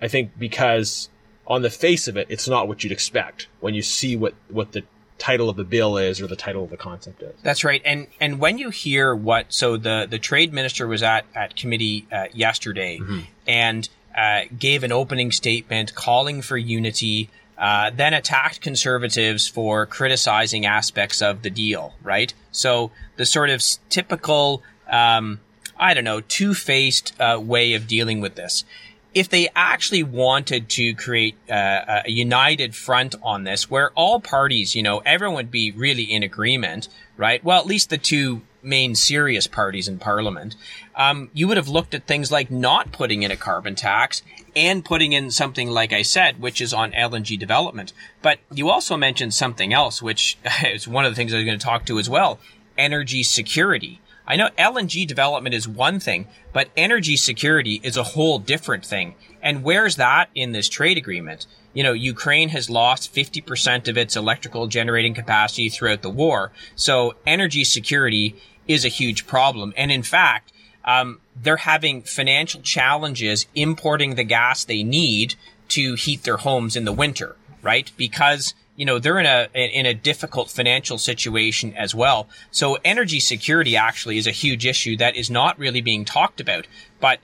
I think because on the face of it, it's not what you'd expect when you see what what the title of the bill is or the title of the concept is. That's right. And and when you hear what so the the trade minister was at at committee uh, yesterday mm-hmm. and uh, gave an opening statement calling for unity. Uh, then attacked conservatives for criticizing aspects of the deal, right? So the sort of typical, um, I don't know, two-faced uh, way of dealing with this if they actually wanted to create uh, a united front on this, where all parties, you know, everyone would be really in agreement, right? Well, at least the two main serious parties in parliament, um, you would have looked at things like not putting in a carbon tax and putting in something like I said, which is on LNG development. But you also mentioned something else, which [LAUGHS] is one of the things I was going to talk to as well: energy security. I know LNG development is one thing, but energy security is a whole different thing. And where's that in this trade agreement? You know, Ukraine has lost 50% of its electrical generating capacity throughout the war. So energy security is a huge problem. And in fact, um, they're having financial challenges importing the gas they need to heat their homes in the winter, right? Because you know they're in a in a difficult financial situation as well. So energy security actually is a huge issue that is not really being talked about. But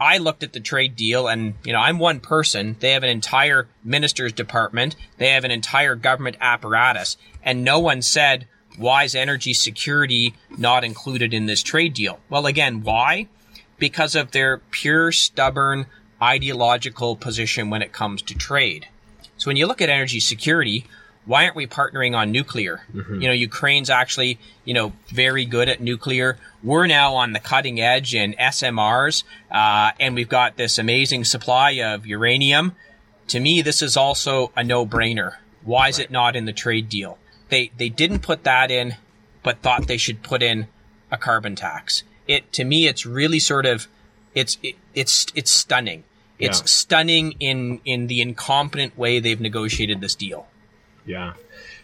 I looked at the trade deal and you know I'm one person. They have an entire minister's department. They have an entire government apparatus and no one said why is energy security not included in this trade deal? Well again, why? Because of their pure stubborn ideological position when it comes to trade. So when you look at energy security, why aren't we partnering on nuclear? Mm-hmm. You know, Ukraine's actually, you know, very good at nuclear. We're now on the cutting edge in SMRs, uh, and we've got this amazing supply of uranium. To me, this is also a no-brainer. Why is right. it not in the trade deal? They they didn't put that in, but thought they should put in a carbon tax. It to me, it's really sort of, it's it, it's it's stunning. It's yeah. stunning in in the incompetent way they've negotiated this deal. Yeah.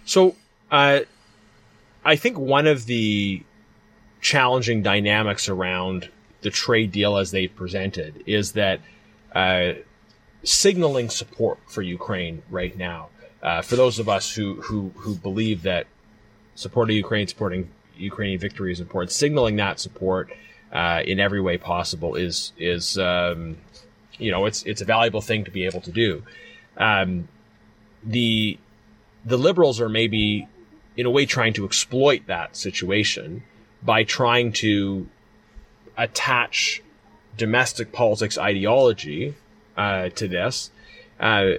So, uh, I think one of the challenging dynamics around the trade deal as they presented is that uh, signaling support for Ukraine right now. Uh, for those of us who who who believe that supporting Ukraine, supporting Ukrainian victory is important, signaling that support uh, in every way possible is is um, you know it's it's a valuable thing to be able to do. Um, the the liberals are maybe in a way trying to exploit that situation by trying to attach domestic politics ideology uh, to this. Uh,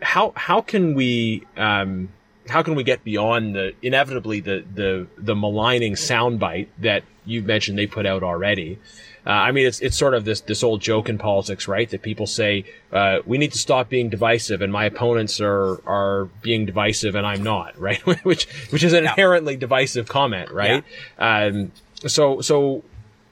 how how can we um, how can we get beyond the inevitably the the the maligning soundbite that you've mentioned they put out already? Uh, I mean, it's it's sort of this this old joke in politics, right? That people say uh, we need to stop being divisive, and my opponents are are being divisive, and I'm not, [LAUGHS] right? which which is an inherently divisive comment, right? Yeah. Um, so so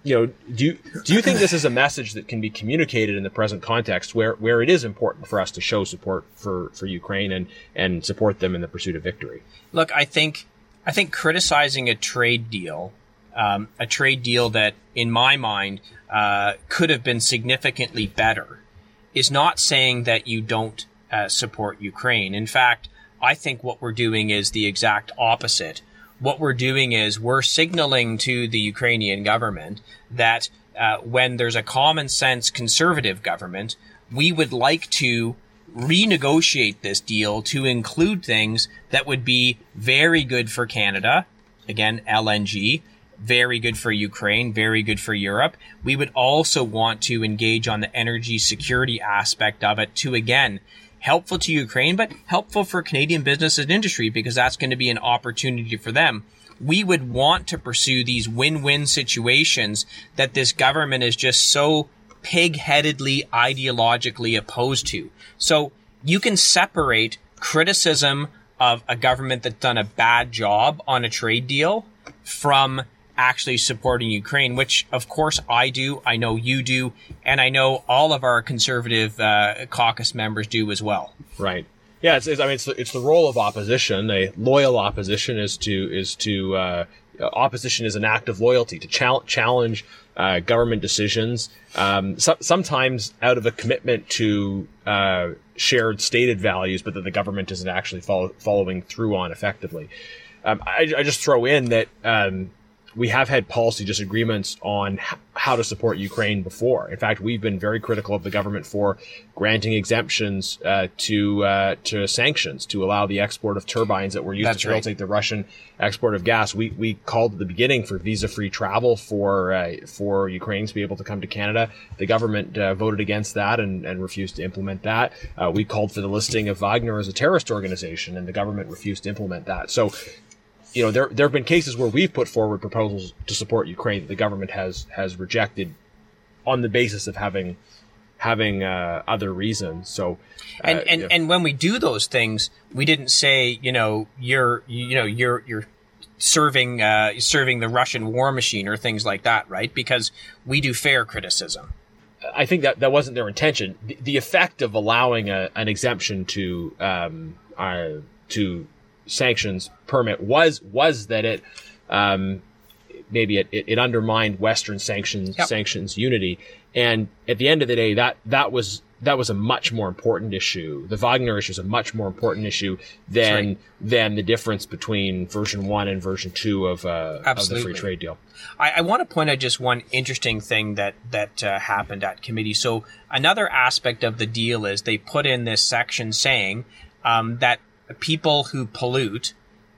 you know, do you, do you think this is a message that can be communicated in the present context where, where it is important for us to show support for, for Ukraine and, and support them in the pursuit of victory? Look, I think, I think criticizing a trade deal um, a trade deal that, in my mind, uh, could have been significantly better, is not saying that you don't uh, support Ukraine. In fact, I think what we're doing is the exact opposite. What we're doing is we're signaling to the Ukrainian government that uh, when there's a common sense conservative government, we would like to renegotiate this deal to include things that would be very good for Canada. Again, LNG, very good for Ukraine, very good for Europe. We would also want to engage on the energy security aspect of it to again helpful to Ukraine, but helpful for Canadian business and industry because that's going to be an opportunity for them. We would want to pursue these win-win situations that this government is just so pig-headedly ideologically opposed to. So you can separate criticism of a government that's done a bad job on a trade deal from actually supporting Ukraine, which of course I do, I know you do, and I know all of our conservative uh, caucus members do as well. Right. Yeah, it's, it's I mean, it's the, it's the role of opposition. A loyal opposition is to is to uh, opposition is an act of loyalty to chal- challenge uh, government decisions. Um, so, sometimes out of a commitment to uh, shared stated values, but that the government isn't actually follow, following through on effectively. Um, I, I, just throw in that um, we have had policy disagreements on how to support Ukraine before. In fact, we've been very critical of the government for granting exemptions uh, to uh, to sanctions to allow the export of turbines that were used That's to facilitate right. the Russian export of gas. We we called at the beginning for visa free travel for uh, for Ukrainians to be able to come to Canada. The government uh, voted against that and, and refused to implement that. Uh, we called for the listing of Wagner as a terrorist organization, and the government refused to implement that. So you know, there there have been cases where we've put forward proposals to support Ukraine that the government has has rejected on the basis of having having uh, other reasons. So, uh, and and, and when we do those things, we didn't say, you know, you're you know you're you're serving uh, serving the Russian war machine or things like that, right? Because we do fair criticism. I think that that wasn't their intention. The, the effect of allowing a, an exemption to um, uh, to sanctions permit was was that it um, maybe it, it, it, undermined Western sanctions yep. sanctions unity. And at the end of the day, that that was that was a much more important issue. The Wagner issue is a much more important issue than right. than the difference between version one and version two of, uh, of the free trade deal. I, I, want to point out just one interesting thing that that uh, happened at committee. So another aspect of the deal is they put in this section saying um, that people who pollute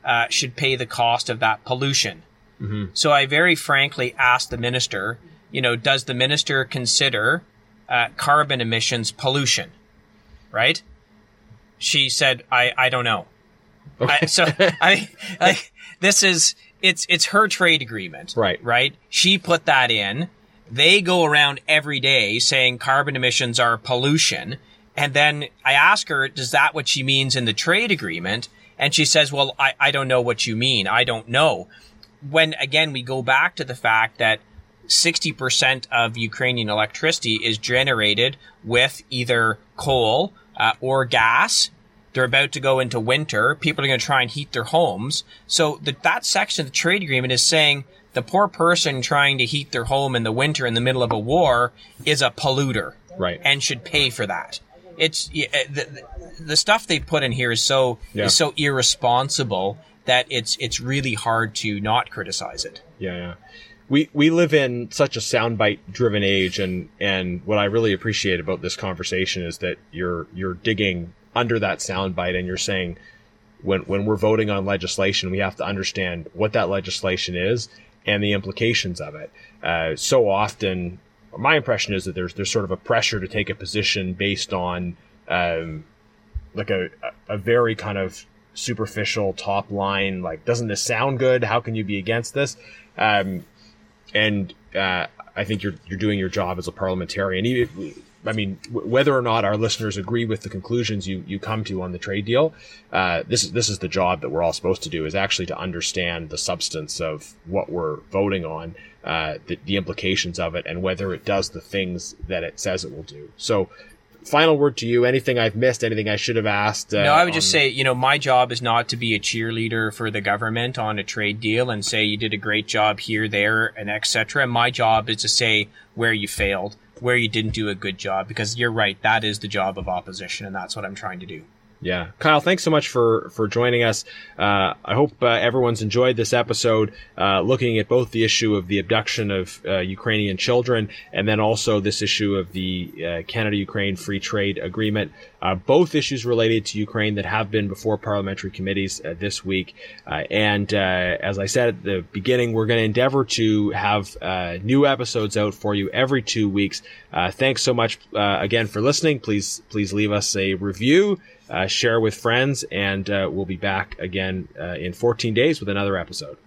uh, should pay the cost of that pollution. Mm-hmm. So I very frankly asked the minister, you know, does the minister consider uh, carbon emissions pollution? Right? She said, I, I don't know. Okay. I, so I [LAUGHS] like this is it's it's her trade agreement. Right. Right. She put that in. They go around every day saying carbon emissions are pollution. And then I ask her, does that what she means in the trade agreement? And she says, well, I, I don't know what you mean. I don't know. When again, we go back to the fact that 60% of Ukrainian electricity is generated with either coal uh, or gas. They're about to go into winter. People are going to try and heat their homes. So the, that section of the trade agreement is saying the poor person trying to heat their home in the winter in the middle of a war is a polluter. Right. And should pay for that it's uh, the, the stuff they put in here is so yeah. is so irresponsible that it's it's really hard to not criticize it. Yeah, yeah. We we live in such a soundbite driven age, and and what I really appreciate about this conversation is that you're you're digging under that soundbite, and you're saying when when we're voting on legislation, we have to understand what that legislation is and the implications of it. Uh, so often my impression is that there's there's sort of a pressure to take a position based on um, like a a very kind of superficial top line like doesn't this sound good? How can you be against this? Um, and uh, I think you're you're doing your job as a parliamentarian. I mean, w- whether or not our listeners agree with the conclusions you, you come to on the trade deal, uh, this is this is the job that we're all supposed to do is actually to understand the substance of what we're voting on, uh, the, the implications of it, and whether it does the things that it says it will do. So, final word to you. Anything I've missed, anything I should have asked. Uh, no, I would just say, you know, my job is not to be a cheerleader for the government on a trade deal and say you did a great job here, there, and etc. My job is to say where you failed, where you didn't do a good job, because you're right, that is the job of opposition, and that's what I'm trying to do. Yeah, Kyle, thanks so much for for joining us. Uh, I hope uh, everyone's enjoyed this episode, uh, looking at both the issue of the abduction of uh, Ukrainian children and then also this issue of the uh, Canada-Ukraine Free Trade Agreement. Uh, both issues related to Ukraine that have been before parliamentary committees this week. Uh, and uh, as I said at the beginning, we're going to endeavor to have uh, new episodes out for you every two weeks. Uh, thanks so much uh, again for listening. Please please leave us a review uh, share with friends, and uh, we'll be back again uh, in 14 days with another episode.